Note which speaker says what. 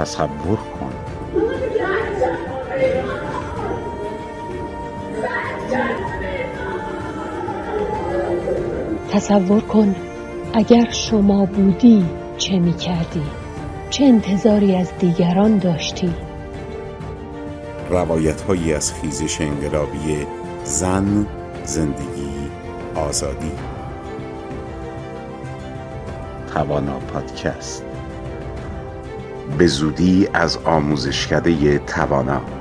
Speaker 1: تصور کن
Speaker 2: تصور کن اگر شما بودی چه می کردی؟ چه انتظاری از دیگران داشتی؟
Speaker 1: روایت هایی از خیزش انقلابی زن زندگی آزادی توانا پادکست به زودی از آموزشکده توانا